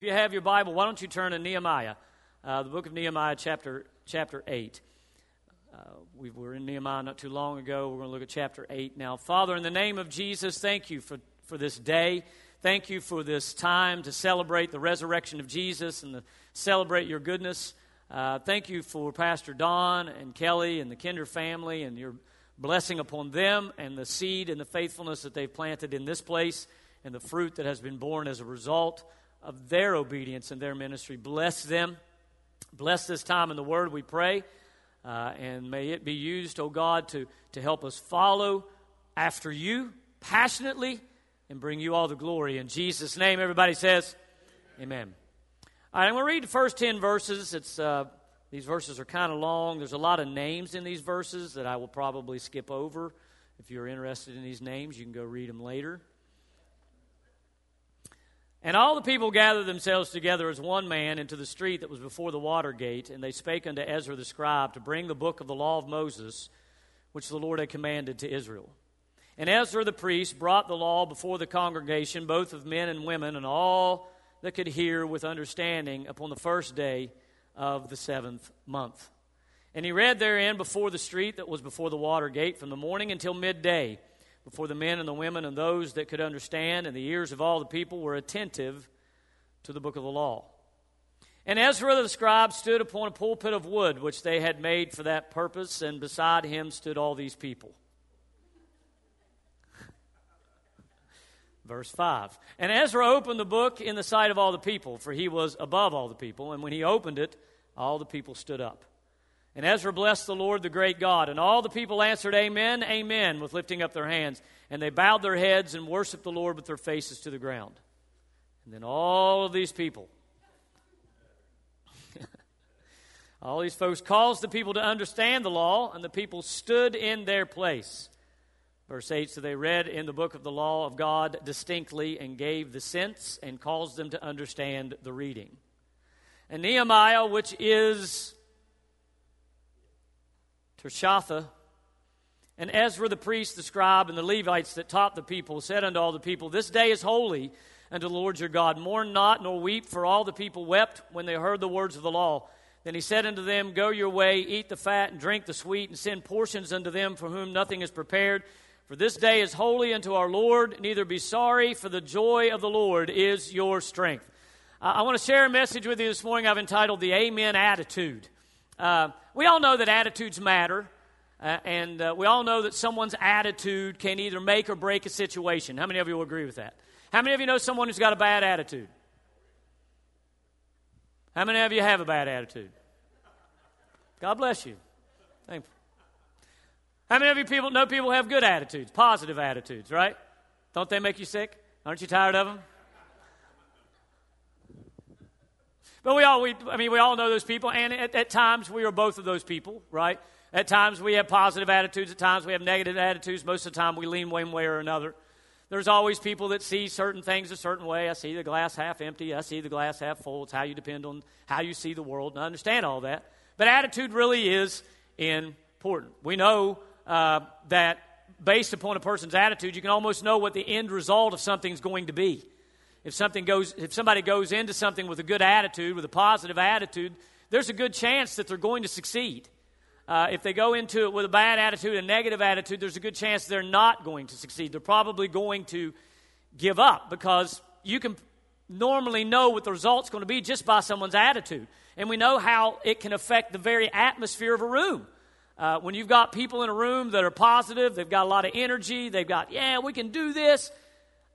If you have your Bible, why don't you turn to Nehemiah, uh, the book of Nehemiah, chapter, chapter 8. Uh, we were in Nehemiah not too long ago. We're going to look at chapter 8 now. Father, in the name of Jesus, thank you for, for this day. Thank you for this time to celebrate the resurrection of Jesus and to celebrate your goodness. Uh, thank you for Pastor Don and Kelly and the Kinder family and your blessing upon them and the seed and the faithfulness that they've planted in this place and the fruit that has been born as a result of their obedience and their ministry. Bless them. Bless this time in the Word, we pray. Uh, and may it be used, O oh God, to, to help us follow after you passionately and bring you all the glory. In Jesus' name, everybody says, Amen. All right, I'm going to read the first 10 verses. It's, uh, these verses are kind of long. There's a lot of names in these verses that I will probably skip over. If you're interested in these names, you can go read them later. And all the people gathered themselves together as one man into the street that was before the water gate, and they spake unto Ezra the scribe to bring the book of the law of Moses, which the Lord had commanded to Israel. And Ezra the priest brought the law before the congregation, both of men and women, and all that could hear with understanding upon the first day of the seventh month. And he read therein before the street that was before the water gate from the morning until midday before the men and the women and those that could understand, and the ears of all the people were attentive to the book of the law. And Ezra the scribe stood upon a pulpit of wood which they had made for that purpose, and beside him stood all these people. Verse 5. And Ezra opened the book in the sight of all the people, for he was above all the people, and when he opened it, all the people stood up. And Ezra blessed the Lord, the great God. And all the people answered, Amen, Amen, with lifting up their hands. And they bowed their heads and worshiped the Lord with their faces to the ground. And then all of these people, all these folks caused the people to understand the law, and the people stood in their place. Verse 8 So they read in the book of the law of God distinctly and gave the sense and caused them to understand the reading. And Nehemiah, which is Tirshatha. And Ezra the priest, the scribe, and the Levites that taught the people said unto all the people, This day is holy unto the Lord your God. Mourn not nor weep, for all the people wept when they heard the words of the law. Then he said unto them, Go your way, eat the fat, and drink the sweet, and send portions unto them for whom nothing is prepared. For this day is holy unto our Lord. Neither be sorry, for the joy of the Lord is your strength. I want to share a message with you this morning I've entitled The Amen Attitude. Uh, we all know that attitudes matter, uh, and uh, we all know that someone's attitude can either make or break a situation. How many of you will agree with that? How many of you know someone who's got a bad attitude? How many of you have a bad attitude? God bless you. Thank you. How many of you people know people have good attitudes, positive attitudes, right? Don't they make you sick? Aren't you tired of them? But we all, we, I mean, we all know those people, and at, at times we are both of those people, right? At times we have positive attitudes, at times we have negative attitudes. Most of the time we lean one way or another. There's always people that see certain things a certain way. I see the glass half empty, I see the glass half full. It's how you depend on how you see the world, and I understand all that. But attitude really is important. We know uh, that based upon a person's attitude, you can almost know what the end result of something's going to be if something goes if somebody goes into something with a good attitude with a positive attitude there's a good chance that they're going to succeed. Uh, if they go into it with a bad attitude a negative attitude there's a good chance they're not going to succeed. They're probably going to give up because you can normally know what the result's going to be just by someone's attitude. And we know how it can affect the very atmosphere of a room. Uh, when you've got people in a room that are positive they've got a lot of energy they've got yeah we can do this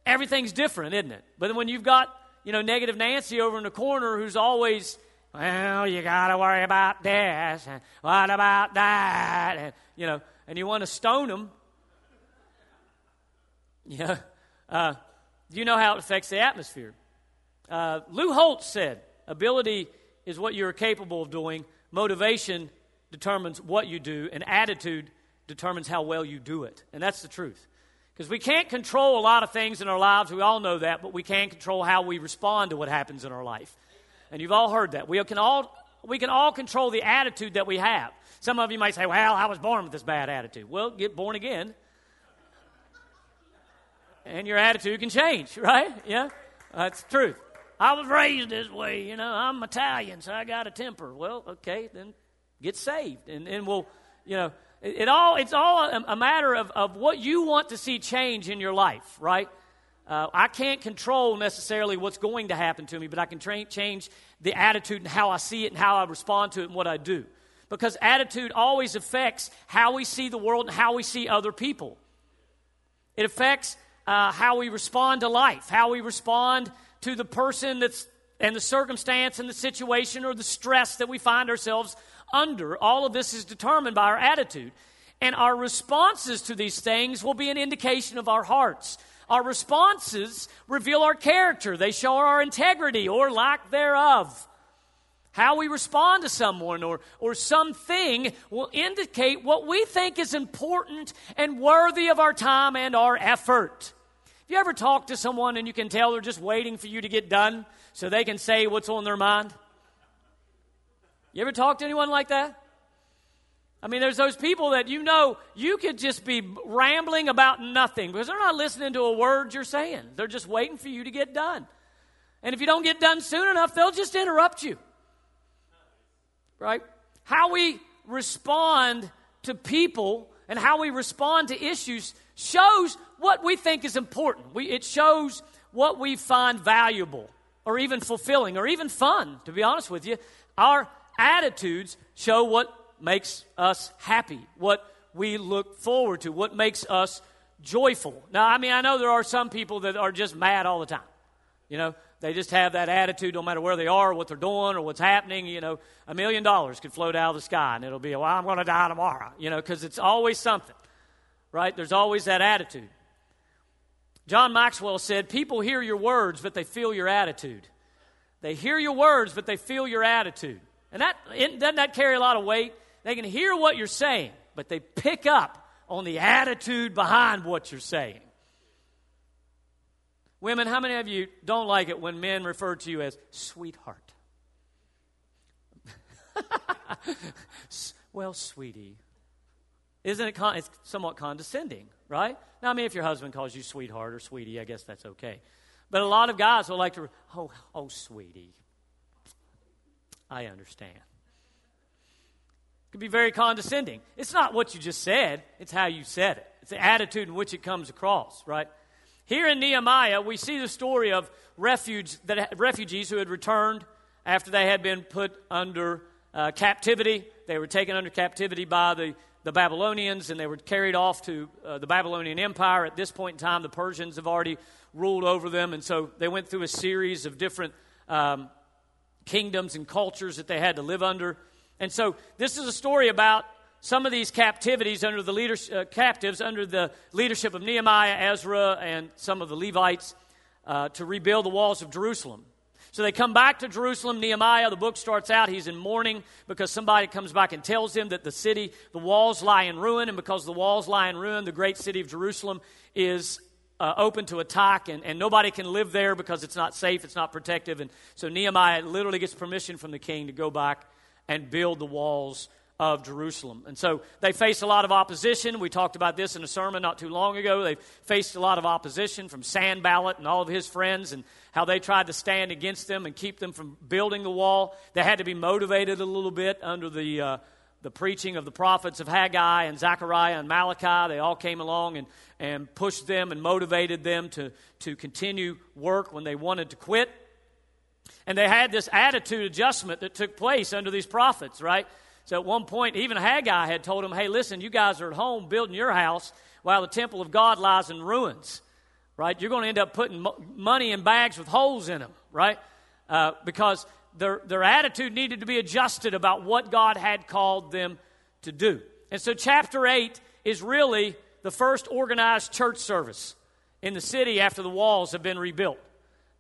everything's different, isn't it? But when you've got, you know, negative Nancy over in the corner who's always, well, you got to worry about this, and what about that, and, you know, and you want to stone them, yeah, uh, you know how it affects the atmosphere. Uh, Lou Holtz said, ability is what you're capable of doing, motivation determines what you do, and attitude determines how well you do it. And that's the truth. Because we can't control a lot of things in our lives. We all know that, but we can control how we respond to what happens in our life. And you've all heard that. We can all, we can all control the attitude that we have. Some of you might say, well, I was born with this bad attitude. Well, get born again. And your attitude can change, right? Yeah? That's the truth. I was raised this way. You know, I'm Italian, so I got a temper. Well, okay, then get saved. And, and we'll, you know, it, all, it's all a, a, matter of, of what you want to see change in your life, right? Uh, I can't control necessarily what's going to happen to me, but I can tra- change the attitude and how I see it and how I respond to it and what I do. Because attitude always affects how we see the world and how we see other people. It affects uh, how we respond to life, how we respond to the person that's and the circumstance and the situation or the stress that we find ourselves under. All of this is determined by our attitude. And our responses to these things will be an indication of our hearts. Our responses reveal our character, they show our integrity or lack thereof. How we respond to someone or, or something will indicate what we think is important and worthy of our time and our effort. Have you ever talked to someone and you can tell they're just waiting for you to get done so they can say what's on their mind? You ever talk to anyone like that? I mean, there's those people that you know you could just be rambling about nothing because they're not listening to a word you're saying. They're just waiting for you to get done. And if you don't get done soon enough, they'll just interrupt you right? How we respond to people and how we respond to issues shows what we think is important. We, it shows what we find valuable or even fulfilling or even fun, to be honest with you. Our attitudes show what makes us happy, what we look forward to, what makes us joyful. Now, I mean, I know there are some people that are just mad all the time. You know, they just have that attitude no matter where they are, what they're doing, or what's happening. You know, a million dollars could float out of the sky and it'll be, well, I'm going to die tomorrow, you know, because it's always something, right? There's always that attitude. John Maxwell said, People hear your words, but they feel your attitude. They hear your words, but they feel your attitude. And that doesn't that carry a lot of weight? They can hear what you're saying, but they pick up on the attitude behind what you're saying. Women, how many of you don't like it when men refer to you as sweetheart? well, sweetie. Isn't it con- it's somewhat condescending, right? Now, I mean, if your husband calls you sweetheart or sweetie, I guess that's okay. But a lot of guys will like to, oh, oh, sweetie. I understand. It can be very condescending. It's not what you just said, it's how you said it. It's the attitude in which it comes across, right? Here in Nehemiah, we see the story of refuge, that, refugees who had returned after they had been put under uh, captivity. They were taken under captivity by the, the Babylonians and they were carried off to uh, the Babylonian Empire. At this point in time, the Persians have already ruled over them, and so they went through a series of different um, kingdoms and cultures that they had to live under. And so this is a story about some of these captivities under the leadership, uh, captives under the leadership of Nehemiah, Ezra, and some of the Levites uh, to rebuild the walls of Jerusalem. So they come back to Jerusalem. Nehemiah, the book starts out, he's in mourning because somebody comes back and tells him that the city, the walls lie in ruin, and because the walls lie in ruin, the great city of Jerusalem is uh, open to attack, and, and nobody can live there because it's not safe, it's not protective. And so Nehemiah literally gets permission from the king to go back and build the walls of Jerusalem. And so they face a lot of opposition. We talked about this in a sermon not too long ago. They faced a lot of opposition from Sanballat and all of his friends and how they tried to stand against them and keep them from building the wall. They had to be motivated a little bit under the, uh, the preaching of the prophets of Haggai and Zechariah and Malachi. They all came along and, and pushed them and motivated them to, to continue work when they wanted to quit. And they had this attitude adjustment that took place under these prophets, right? So at one point, even Haggai had told them, hey, listen, you guys are at home building your house while the temple of God lies in ruins, right? You're going to end up putting money in bags with holes in them, right? Uh, because their, their attitude needed to be adjusted about what God had called them to do. And so, chapter 8 is really the first organized church service in the city after the walls have been rebuilt.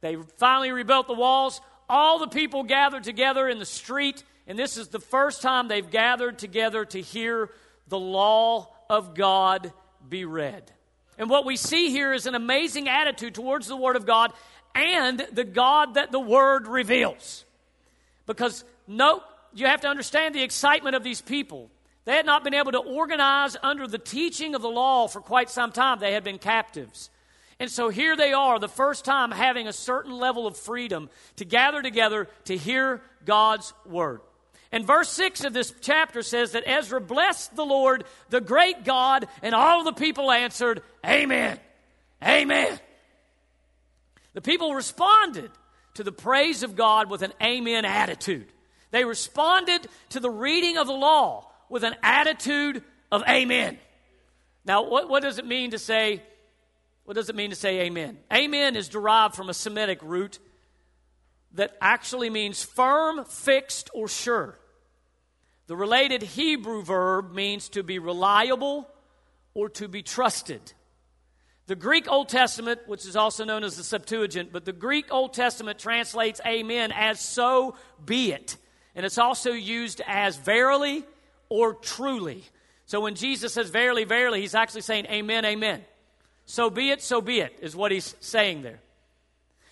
They finally rebuilt the walls. All the people gathered together in the street and this is the first time they've gathered together to hear the law of God be read. And what we see here is an amazing attitude towards the Word of God and the God that the Word reveals. Because, note, you have to understand the excitement of these people. They had not been able to organize under the teaching of the law for quite some time, they had been captives. And so here they are, the first time having a certain level of freedom to gather together to hear God's word. And verse 6 of this chapter says that Ezra blessed the Lord, the great God, and all the people answered, Amen. Amen. The people responded to the praise of God with an amen attitude. They responded to the reading of the law with an attitude of amen. Now, what, what does it mean to say, what does it mean to say amen? Amen is derived from a Semitic root that actually means firm, fixed, or sure. The related Hebrew verb means to be reliable or to be trusted. The Greek Old Testament, which is also known as the Septuagint, but the Greek Old Testament translates amen as so be it. And it's also used as verily or truly. So when Jesus says verily, verily, he's actually saying amen, amen. So be it, so be it, is what he's saying there.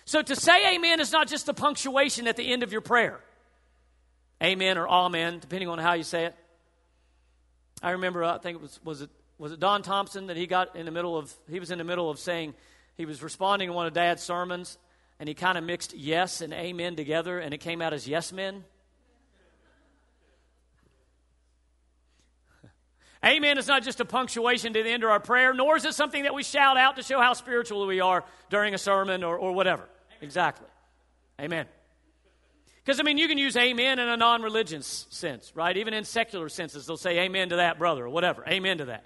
So to say amen is not just the punctuation at the end of your prayer. Amen or amen, depending on how you say it. I remember, I think it was, was it was it Don Thompson that he got in the middle of, he was in the middle of saying, he was responding to one of Dad's sermons, and he kind of mixed yes and amen together, and it came out as yes men. Amen is not just a punctuation to the end of our prayer, nor is it something that we shout out to show how spiritual we are during a sermon or, or whatever. Exactly. Amen. Because, I mean, you can use amen in a non religious sense, right? Even in secular senses, they'll say amen to that, brother, or whatever. Amen to that.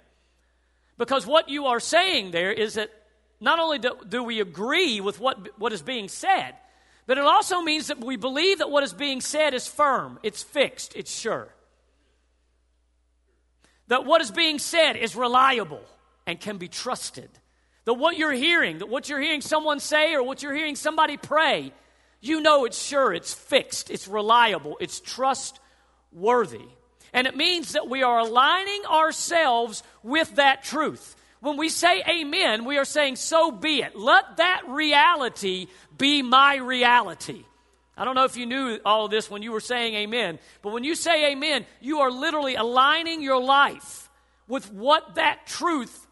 Because what you are saying there is that not only do, do we agree with what, what is being said, but it also means that we believe that what is being said is firm, it's fixed, it's sure. That what is being said is reliable and can be trusted. That what you're hearing, that what you're hearing someone say or what you're hearing somebody pray, you know it's sure, it's fixed, it's reliable, it's trustworthy. And it means that we are aligning ourselves with that truth. When we say amen, we are saying, so be it. Let that reality be my reality. I don't know if you knew all of this when you were saying amen, but when you say amen, you are literally aligning your life with what that truth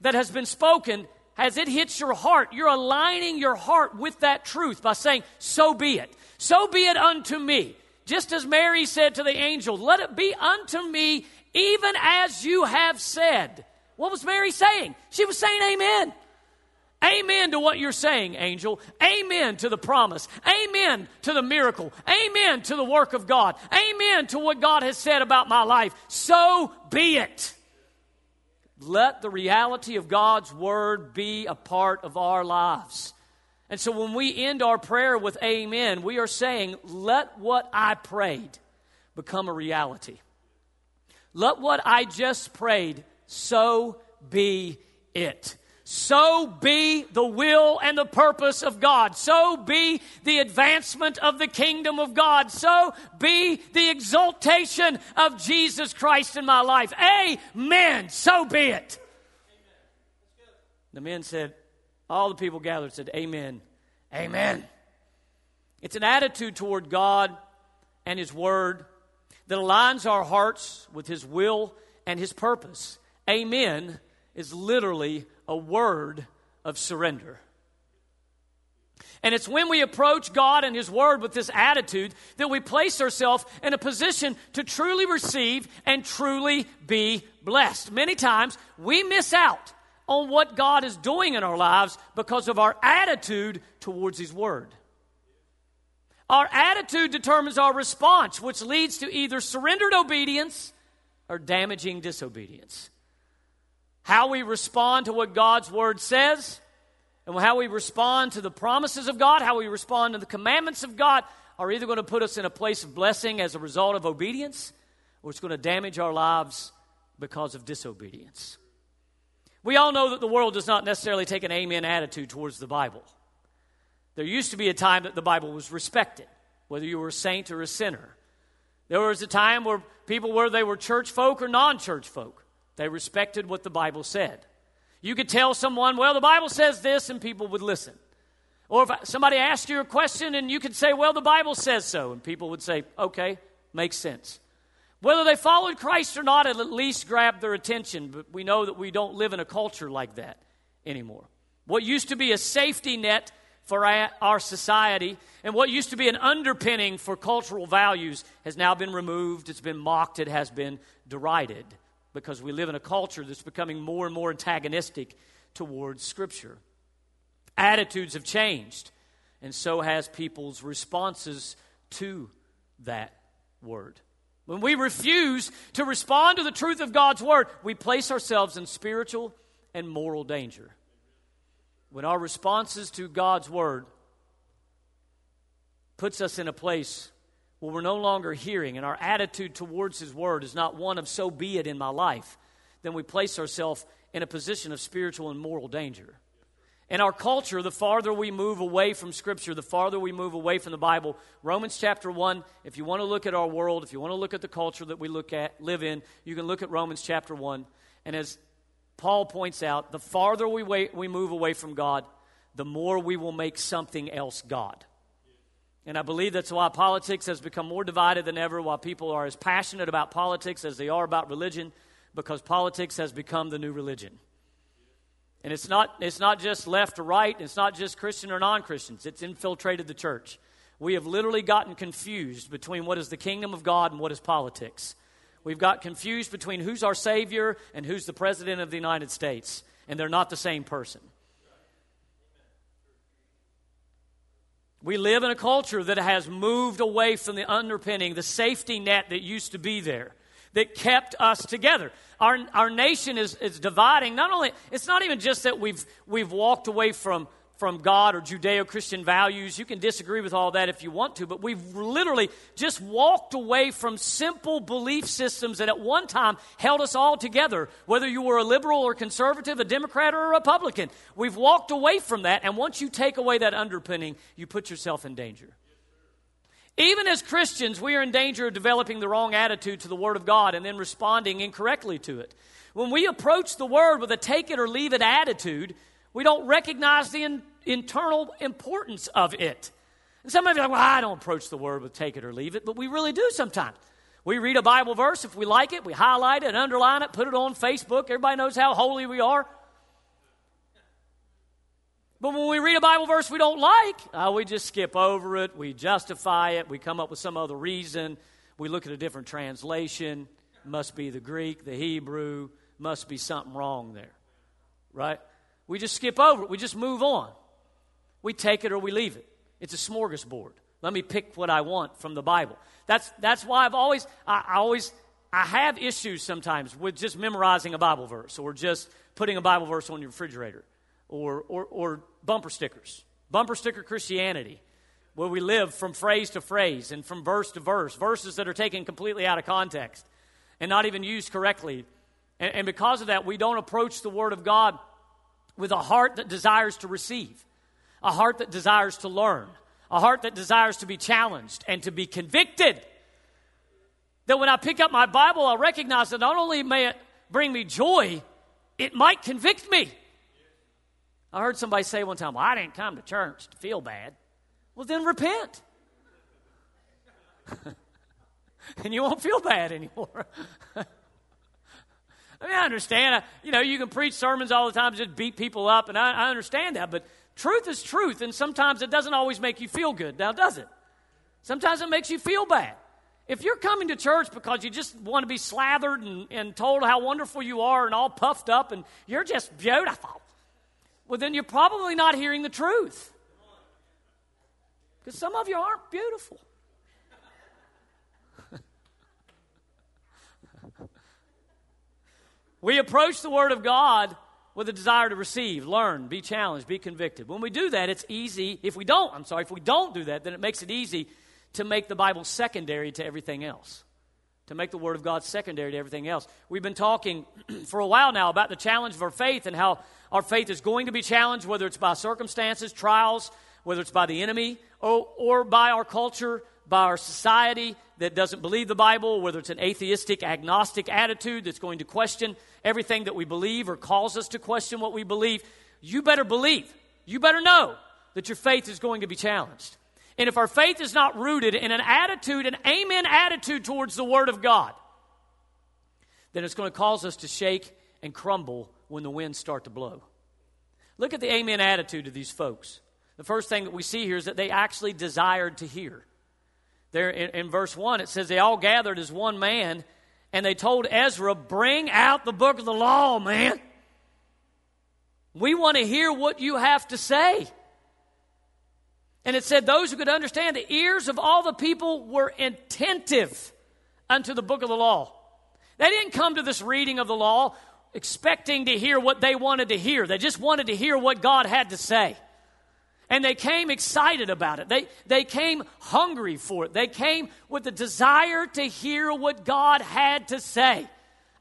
that has been spoken as it hits your heart. You're aligning your heart with that truth by saying, so be it. So be it unto me. Just as Mary said to the angel, Let it be unto me even as you have said. What was Mary saying? She was saying, Amen. Amen to what you're saying, angel. Amen to the promise. Amen to the miracle. Amen to the work of God. Amen to what God has said about my life. So be it. Let the reality of God's word be a part of our lives. And so when we end our prayer with amen, we are saying, let what I prayed become a reality. Let what I just prayed so be it. So be the will and the purpose of God. So be the advancement of the kingdom of God. So be the exaltation of Jesus Christ in my life. Amen. So be it. The men said, all the people gathered said, Amen. Amen. It's an attitude toward God and His Word that aligns our hearts with His will and His purpose. Amen is literally a word of surrender. And it's when we approach God and His Word with this attitude that we place ourselves in a position to truly receive and truly be blessed. Many times we miss out on what God is doing in our lives because of our attitude towards His Word. Our attitude determines our response, which leads to either surrendered obedience or damaging disobedience. How we respond to what God's Word says, and how we respond to the promises of God, how we respond to the commandments of God, are either going to put us in a place of blessing as a result of obedience, or it's going to damage our lives because of disobedience. We all know that the world does not necessarily take an amen attitude towards the Bible. There used to be a time that the Bible was respected, whether you were a saint or a sinner. There was a time where people, whether they were church folk or non church folk, they respected what the Bible said. You could tell someone, well, the Bible says this, and people would listen. Or if somebody asked you a question and you could say, well, the Bible says so, and people would say, okay, makes sense. Whether they followed Christ or not, it at least grabbed their attention, but we know that we don't live in a culture like that anymore. What used to be a safety net for our society and what used to be an underpinning for cultural values has now been removed, it's been mocked, it has been derided because we live in a culture that's becoming more and more antagonistic towards Scripture. Attitudes have changed, and so has people's responses to that word. When we refuse to respond to the truth of God's word, we place ourselves in spiritual and moral danger. When our responses to God's word puts us in a place where we're no longer hearing and our attitude towards his word is not one of so be it in my life, then we place ourselves in a position of spiritual and moral danger. In our culture, the farther we move away from Scripture, the farther we move away from the Bible. Romans chapter 1, if you want to look at our world, if you want to look at the culture that we look at, live in, you can look at Romans chapter 1. And as Paul points out, the farther we, wait, we move away from God, the more we will make something else God. And I believe that's why politics has become more divided than ever, why people are as passionate about politics as they are about religion, because politics has become the new religion. And it's not, it's not just left or right, it's not just Christian or non Christians, it's infiltrated the church. We have literally gotten confused between what is the kingdom of God and what is politics. We've got confused between who's our Savior and who's the President of the United States, and they're not the same person. We live in a culture that has moved away from the underpinning, the safety net that used to be there that kept us together. Our, our nation is, is dividing. Not only, it's not even just that we've, we've walked away from, from God or Judeo Christian values. You can disagree with all that if you want to, but we've literally just walked away from simple belief systems that at one time held us all together, whether you were a liberal or conservative, a Democrat or a Republican. We've walked away from that, and once you take away that underpinning, you put yourself in danger. Even as Christians, we are in danger of developing the wrong attitude to the Word of God and then responding incorrectly to it. When we approach the Word with a take it or leave it attitude, we don't recognize the in, internal importance of it. And some of you are like, well, I don't approach the Word with take it or leave it, but we really do sometimes. We read a Bible verse, if we like it, we highlight it, underline it, put it on Facebook. Everybody knows how holy we are. But when we read a Bible verse we don't like, uh, we just skip over it, we justify it, we come up with some other reason, we look at a different translation, must be the Greek, the Hebrew, must be something wrong there. Right? We just skip over it, we just move on. We take it or we leave it. It's a smorgasbord. Let me pick what I want from the Bible. That's, that's why I've always, I, I always, I have issues sometimes with just memorizing a Bible verse or just putting a Bible verse on your refrigerator or, or, or bumper stickers, bumper sticker Christianity, where we live from phrase to phrase and from verse to verse, verses that are taken completely out of context and not even used correctly. And, and because of that, we don't approach the Word of God with a heart that desires to receive, a heart that desires to learn, a heart that desires to be challenged and to be convicted. That when I pick up my Bible, I'll recognize that not only may it bring me joy, it might convict me. I heard somebody say one time, Well, I didn't come to church to feel bad. Well, then repent. and you won't feel bad anymore. I mean, I understand. You know, you can preach sermons all the time, just beat people up, and I, I understand that. But truth is truth, and sometimes it doesn't always make you feel good. Now, does it? Sometimes it makes you feel bad. If you're coming to church because you just want to be slathered and, and told how wonderful you are and all puffed up, and you're just beautiful, well, then you're probably not hearing the truth. Because some of you aren't beautiful. we approach the Word of God with a desire to receive, learn, be challenged, be convicted. When we do that, it's easy. If we don't, I'm sorry, if we don't do that, then it makes it easy to make the Bible secondary to everything else. To make the Word of God secondary to everything else. We've been talking for a while now about the challenge of our faith and how our faith is going to be challenged, whether it's by circumstances, trials, whether it's by the enemy, or, or by our culture, by our society that doesn't believe the Bible, whether it's an atheistic, agnostic attitude that's going to question everything that we believe or cause us to question what we believe. You better believe, you better know that your faith is going to be challenged. And if our faith is not rooted in an attitude, an amen attitude towards the Word of God, then it's going to cause us to shake and crumble when the winds start to blow. Look at the amen attitude of these folks. The first thing that we see here is that they actually desired to hear. There in, in verse 1, it says, They all gathered as one man, and they told Ezra, Bring out the book of the law, man. We want to hear what you have to say. And it said, Those who could understand, the ears of all the people were attentive unto the book of the law. They didn't come to this reading of the law expecting to hear what they wanted to hear, they just wanted to hear what God had to say. And they came excited about it. They, they came hungry for it. They came with the desire to hear what God had to say.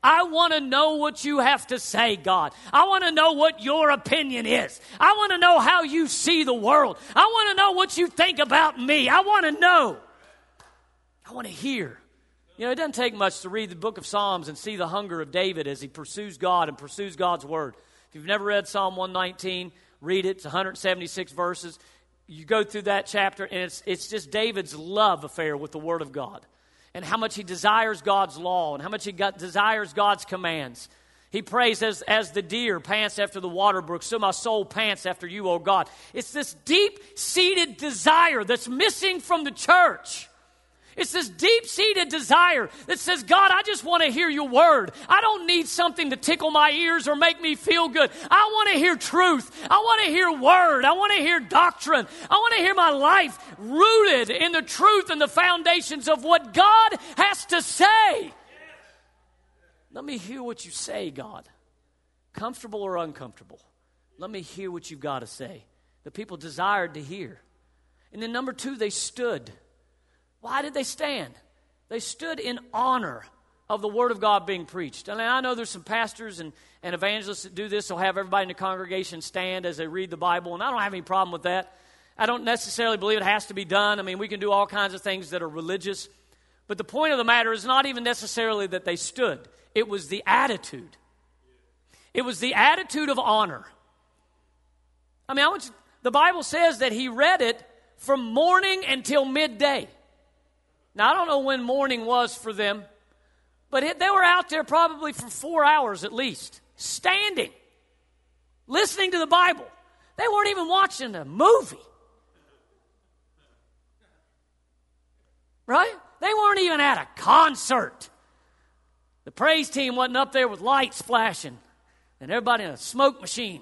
I want to know what you have to say, God. I want to know what your opinion is. I want to know how you see the world. I want to know what you think about me. I want to know. I want to hear. You know, it doesn't take much to read the book of Psalms and see the hunger of David as he pursues God and pursues God's word. If you've never read Psalm 119, read it. It's 176 verses. You go through that chapter, and it's, it's just David's love affair with the word of God and how much he desires God's law and how much he desires God's commands. He prays as, as the deer pants after the water brook, so my soul pants after you, O God. It's this deep seated desire that's missing from the church. It's this deep seated desire that says, God, I just want to hear your word. I don't need something to tickle my ears or make me feel good. I want to hear truth. I want to hear word. I want to hear doctrine. I want to hear my life rooted in the truth and the foundations of what God has to say. Let me hear what you say, God. Comfortable or uncomfortable. Let me hear what you've got to say. The people desired to hear. And then, number two, they stood. Why did they stand? They stood in honor of the Word of God being preached. And I know there's some pastors and, and evangelists that do this. They'll have everybody in the congregation stand as they read the Bible, and I don't have any problem with that. I don't necessarily believe it has to be done. I mean, we can do all kinds of things that are religious. But the point of the matter is not even necessarily that they stood, it was the attitude. It was the attitude of honor. I mean, I you, the Bible says that he read it from morning until midday. Now, I don't know when morning was for them, but it, they were out there probably for four hours at least, standing, listening to the Bible. They weren't even watching a movie. Right? They weren't even at a concert. The praise team wasn't up there with lights flashing and everybody in a smoke machine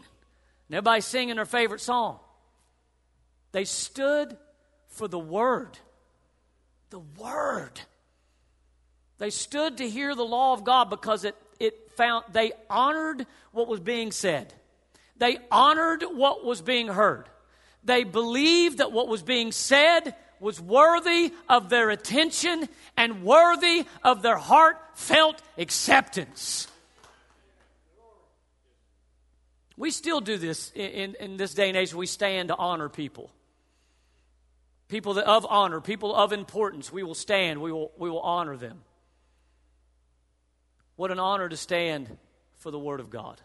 and everybody singing their favorite song. They stood for the word the Word. They stood to hear the law of God because it, it found they honored what was being said. They honored what was being heard. They believed that what was being said was worthy of their attention and worthy of their heartfelt acceptance. We still do this in, in, in this day and age. We stand to honor people people of honor, people of importance. We will stand, we will, we will honor them. What an honor to stand for the Word of God.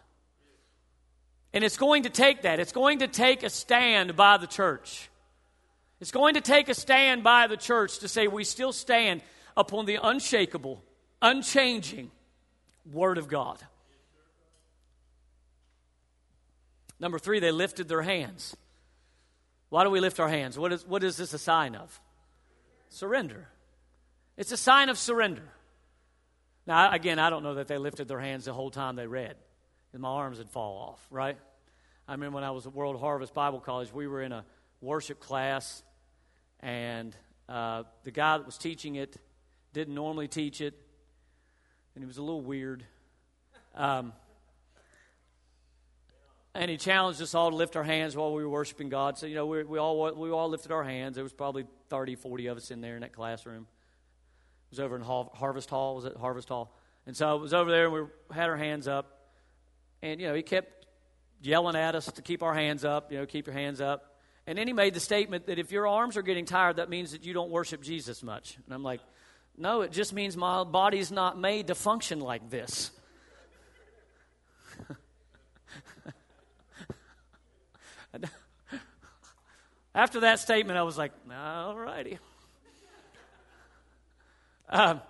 And it's going to take that. It's going to take a stand by the church. It's going to take a stand by the church to say we still stand upon the unshakable, unchanging Word of God. Number three, they lifted their hands. Why do we lift our hands? What is, what is this a sign of? Surrender. It's a sign of surrender. Now, again, I don't know that they lifted their hands the whole time they read, and my arms would fall off, right? I remember when I was at World Harvest Bible College, we were in a worship class, and uh, the guy that was teaching it didn't normally teach it, and he was a little weird. Um, and he challenged us all to lift our hands while we were worshiping God. So, you know, we, we, all, we all lifted our hands. There was probably 30, 40 of us in there in that classroom. It was over in Harvest Hall. Was it Harvest Hall? And so it was over there, and we had our hands up. And, you know, he kept yelling at us to keep our hands up, you know, keep your hands up. And then he made the statement that if your arms are getting tired, that means that you don't worship Jesus much. And I'm like, no, it just means my body's not made to function like this. After that statement, I was like, all righty. Um,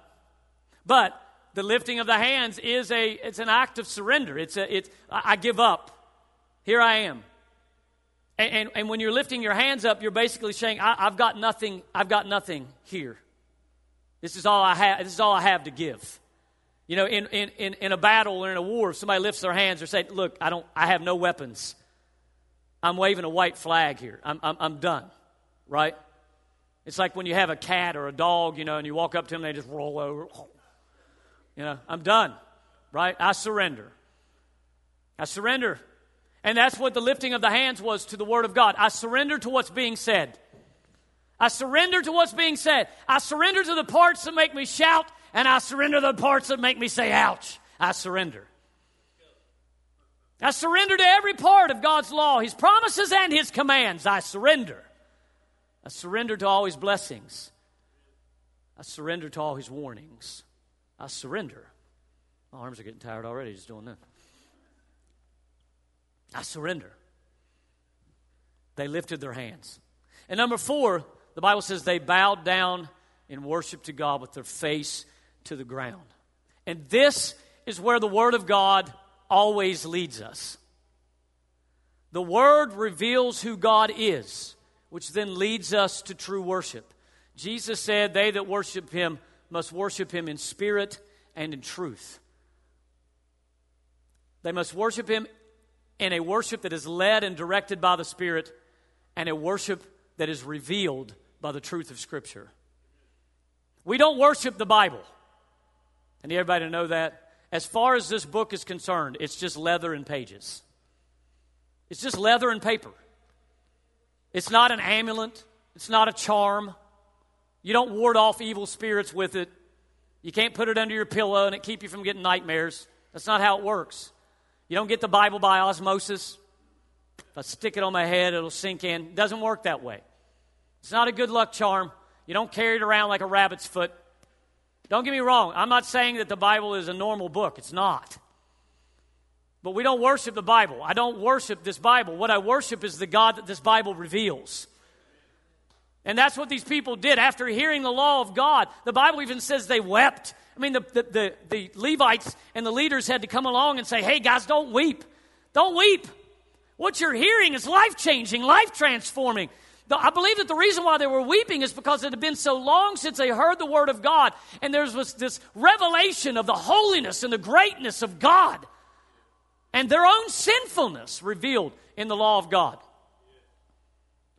but the lifting of the hands is a it's an act of surrender. It's a it's I give up. Here I am. And, and, and when you're lifting your hands up, you're basically saying, I, have got nothing, I've got nothing here. This is all I have, this is all I have to give. You know, in, in, in, in a battle or in a war, if somebody lifts their hands or say, Look, I don't I have no weapons. I'm waving a white flag here. I'm, I'm, I'm done. Right? It's like when you have a cat or a dog, you know, and you walk up to them, they just roll over. You know, I'm done. Right? I surrender. I surrender. And that's what the lifting of the hands was to the Word of God. I surrender to what's being said. I surrender to what's being said. I surrender to the parts that make me shout, and I surrender to the parts that make me say, ouch. I surrender. I surrender to every part of God's law, His promises and His commands. I surrender. I surrender to all His blessings. I surrender to all His warnings. I surrender. My arms are getting tired already just doing that. I surrender. They lifted their hands. And number four, the Bible says they bowed down in worship to God with their face to the ground. And this is where the Word of God always leads us. The Word reveals who God is, which then leads us to true worship. Jesus said, They that worship Him must worship Him in spirit and in truth. They must worship Him in a worship that is led and directed by the Spirit, and a worship that is revealed by the truth of Scripture. We don't worship the Bible. I need everybody to know that. As far as this book is concerned, it's just leather and pages. It's just leather and paper. It's not an amulet, it's not a charm. You don't ward off evil spirits with it. You can't put it under your pillow and it keep you from getting nightmares. That's not how it works. You don't get the Bible by osmosis. If I stick it on my head, it'll sink in. It doesn't work that way. It's not a good luck charm. You don't carry it around like a rabbit's foot. Don't get me wrong. I'm not saying that the Bible is a normal book. It's not. But we don't worship the Bible. I don't worship this Bible. What I worship is the God that this Bible reveals. And that's what these people did after hearing the law of God. The Bible even says they wept. I mean, the, the, the, the, Levites and the leaders had to come along and say, hey, guys, don't weep. Don't weep. What you're hearing is life changing, life transforming. I believe that the reason why they were weeping is because it had been so long since they heard the word of God, and there was this revelation of the holiness and the greatness of God, and their own sinfulness revealed in the law of God.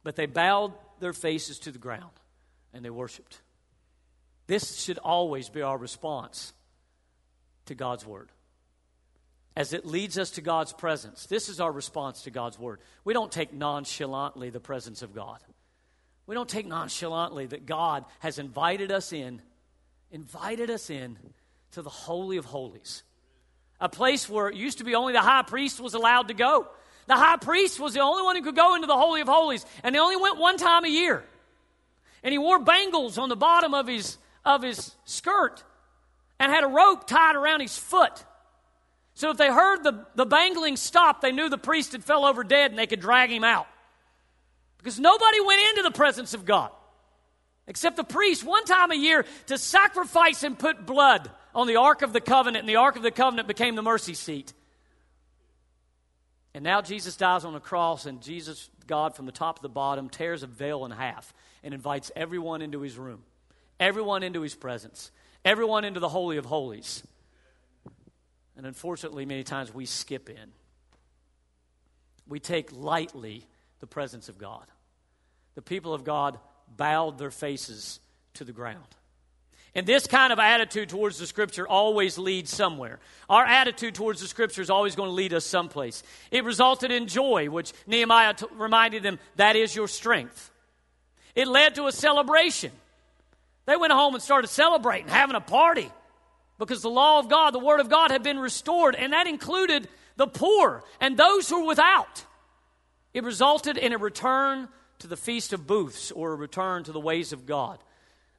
But they bowed their faces to the ground and they worshiped. This should always be our response to God's Word. As it leads us to God's presence, this is our response to God's Word. We don't take nonchalantly the presence of God. We don't take nonchalantly that God has invited us in, invited us in to the Holy of Holies, a place where it used to be only the high priest was allowed to go. The high priest was the only one who could go into the Holy of Holies, and he only went one time a year. And he wore bangles on the bottom of his of his skirt and had a rope tied around his foot. So if they heard the, the bangling stop, they knew the priest had fell over dead and they could drag him out. Because nobody went into the presence of God except the priest one time a year to sacrifice and put blood on the Ark of the Covenant, and the Ark of the Covenant became the mercy seat. And now Jesus dies on the cross, and Jesus, God, from the top to the bottom, tears a veil in half and invites everyone into his room everyone into his presence, everyone into the Holy of Holies. And unfortunately, many times we skip in. We take lightly the presence of God. The people of God bowed their faces to the ground. And this kind of attitude towards the Scripture always leads somewhere. Our attitude towards the Scripture is always going to lead us someplace. It resulted in joy, which Nehemiah t- reminded them that is your strength. It led to a celebration. They went home and started celebrating, having a party, because the law of God, the Word of God, had been restored, and that included the poor and those who were without. It resulted in a return to the Feast of Booths or a return to the ways of God.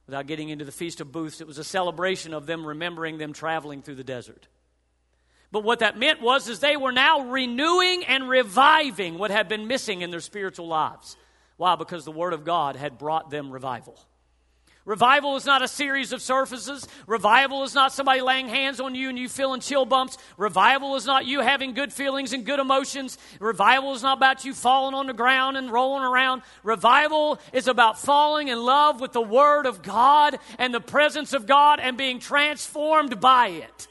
Without getting into the Feast of Booths, it was a celebration of them remembering them traveling through the desert. But what that meant was is they were now renewing and reviving what had been missing in their spiritual lives. Why? Because the Word of God had brought them revival. Revival is not a series of surfaces. Revival is not somebody laying hands on you and you feeling chill bumps. Revival is not you having good feelings and good emotions. Revival is not about you falling on the ground and rolling around. Revival is about falling in love with the Word of God and the presence of God and being transformed by it.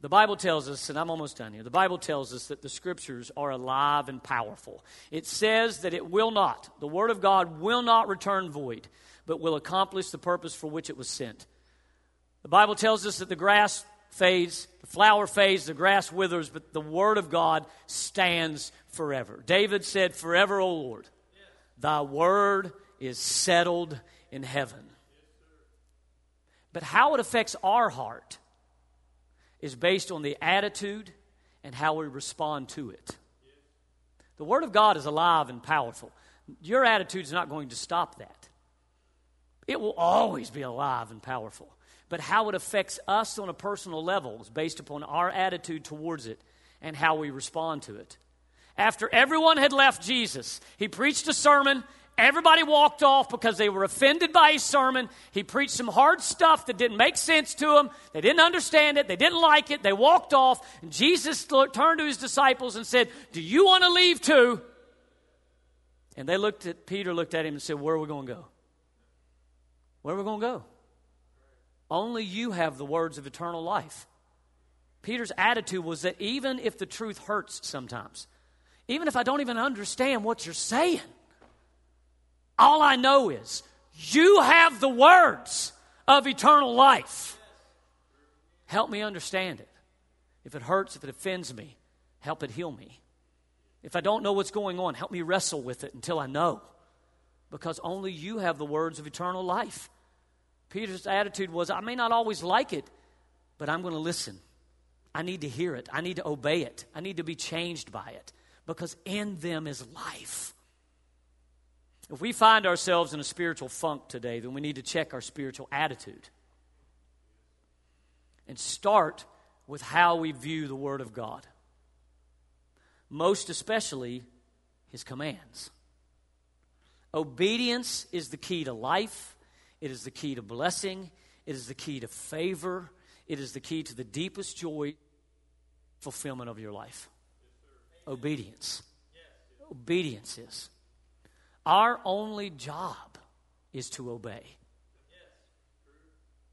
The Bible tells us, and I'm almost done here, the Bible tells us that the scriptures are alive and powerful. It says that it will not, the Word of God will not return void, but will accomplish the purpose for which it was sent. The Bible tells us that the grass fades, the flower fades, the grass withers, but the Word of God stands forever. David said, Forever, O Lord, thy Word is settled in heaven. But how it affects our heart is based on the attitude and how we respond to it. The Word of God is alive and powerful. Your attitude is not going to stop that. It will always be alive and powerful. But how it affects us on a personal level is based upon our attitude towards it and how we respond to it. After everyone had left Jesus, he preached a sermon Everybody walked off because they were offended by his sermon. He preached some hard stuff that didn't make sense to them. They didn't understand it. They didn't like it. They walked off. And Jesus turned to his disciples and said, Do you want to leave too? And they looked at Peter, looked at him, and said, Where are we going to go? Where are we going to go? Only you have the words of eternal life. Peter's attitude was that even if the truth hurts sometimes, even if I don't even understand what you're saying, all I know is you have the words of eternal life. Help me understand it. If it hurts, if it offends me, help it heal me. If I don't know what's going on, help me wrestle with it until I know. Because only you have the words of eternal life. Peter's attitude was I may not always like it, but I'm going to listen. I need to hear it. I need to obey it. I need to be changed by it. Because in them is life. If we find ourselves in a spiritual funk today, then we need to check our spiritual attitude and start with how we view the Word of God, most especially His commands. Obedience is the key to life, it is the key to blessing, it is the key to favor, it is the key to the deepest joy, fulfillment of your life. Obedience. Obedience is. Our only job is to obey.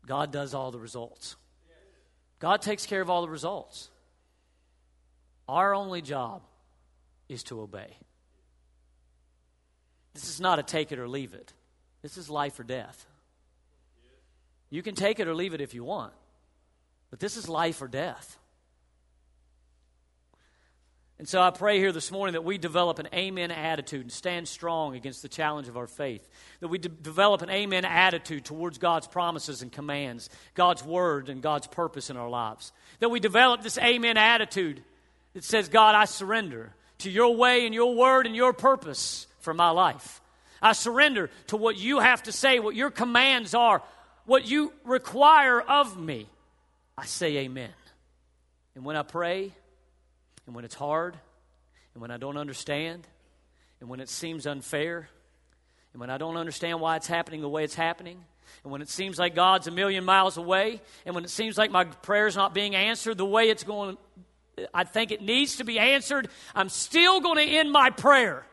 God does all the results. God takes care of all the results. Our only job is to obey. This is not a take it or leave it. This is life or death. You can take it or leave it if you want, but this is life or death. And so I pray here this morning that we develop an amen attitude and stand strong against the challenge of our faith. That we de- develop an amen attitude towards God's promises and commands, God's word and God's purpose in our lives. That we develop this amen attitude that says, God, I surrender to your way and your word and your purpose for my life. I surrender to what you have to say, what your commands are, what you require of me. I say amen. And when I pray, and when it's hard, and when I don't understand, and when it seems unfair, and when I don't understand why it's happening the way it's happening, and when it seems like God's a million miles away, and when it seems like my prayer's not being answered the way it's going, I think it needs to be answered, I'm still going to end my prayer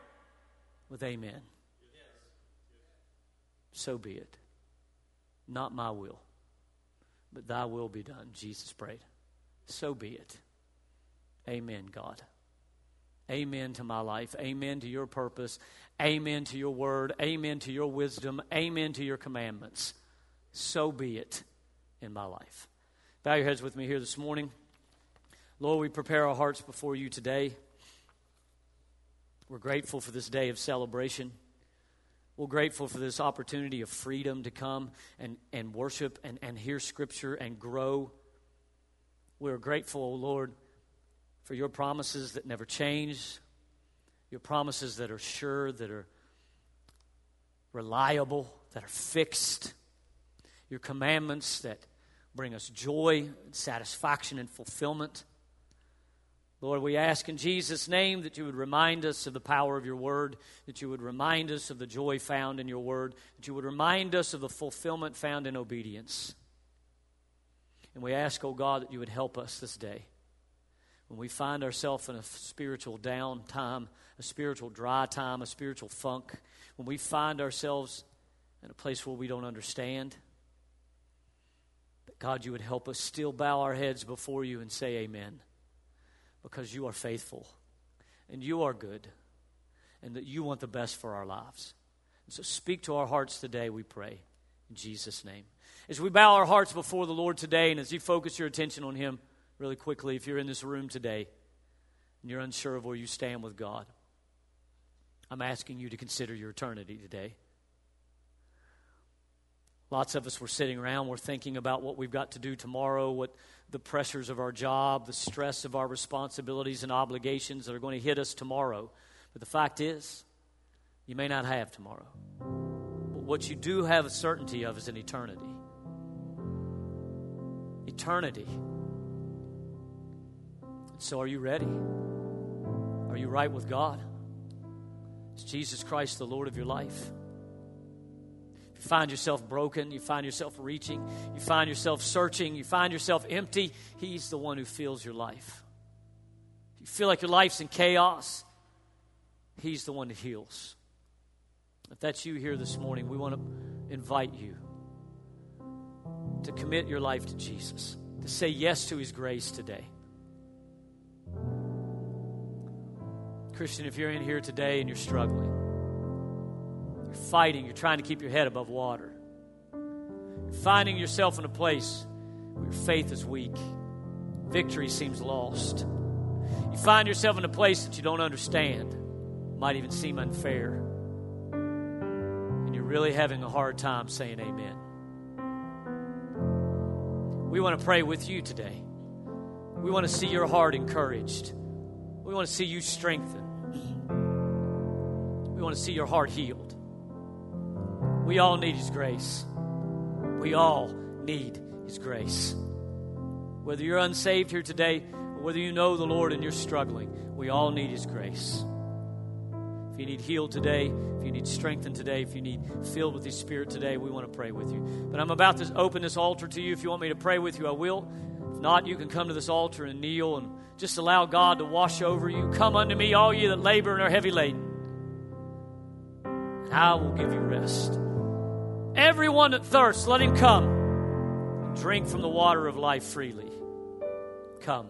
with amen. So be it. Not my will, but thy will be done, Jesus prayed. So be it. Amen, God. Amen to my life. Amen to your purpose. Amen to your word. Amen to your wisdom. Amen to your commandments. So be it in my life. Bow your heads with me here this morning. Lord, we prepare our hearts before you today. We're grateful for this day of celebration. We're grateful for this opportunity of freedom to come and, and worship and, and hear Scripture and grow. We're grateful, O Lord for your promises that never change, your promises that are sure, that are reliable, that are fixed, your commandments that bring us joy, and satisfaction, and fulfillment. Lord, we ask in Jesus' name that you would remind us of the power of your word, that you would remind us of the joy found in your word, that you would remind us of the fulfillment found in obedience. And we ask, oh God, that you would help us this day. When we find ourselves in a spiritual down time, a spiritual dry time, a spiritual funk, when we find ourselves in a place where we don't understand, that God, you would help us still bow our heads before you and say amen because you are faithful and you are good and that you want the best for our lives. And so speak to our hearts today, we pray, in Jesus' name. As we bow our hearts before the Lord today and as you focus your attention on Him, really quickly, if you're in this room today and you're unsure of where you stand with God, I'm asking you to consider your eternity today. Lots of us were sitting around, we're thinking about what we've got to do tomorrow, what the pressures of our job, the stress of our responsibilities and obligations that are going to hit us tomorrow. But the fact is, you may not have tomorrow. But what you do have a certainty of is an eternity. Eternity. So, are you ready? Are you right with God? Is Jesus Christ the Lord of your life? If you find yourself broken, you find yourself reaching, you find yourself searching, you find yourself empty, He's the one who fills your life. If you feel like your life's in chaos, He's the one that heals. If that's you here this morning, we want to invite you to commit your life to Jesus, to say yes to His grace today. Christian, if you're in here today and you're struggling, you're fighting, you're trying to keep your head above water. You're finding yourself in a place where your faith is weak, victory seems lost. You find yourself in a place that you don't understand, might even seem unfair, and you're really having a hard time saying amen. We want to pray with you today. We want to see your heart encouraged. We want to see you strengthened. Want to see your heart healed. We all need His grace. We all need His grace. Whether you're unsaved here today, or whether you know the Lord and you're struggling, we all need His grace. If you need healed today, if you need strengthened today, if you need filled with His Spirit today, we want to pray with you. But I'm about to open this altar to you. If you want me to pray with you, I will. If not, you can come to this altar and kneel and just allow God to wash over you. Come unto me, all you that labor and are heavy laden, I will give you rest. Everyone that thirsts, let him come and drink from the water of life freely. Come.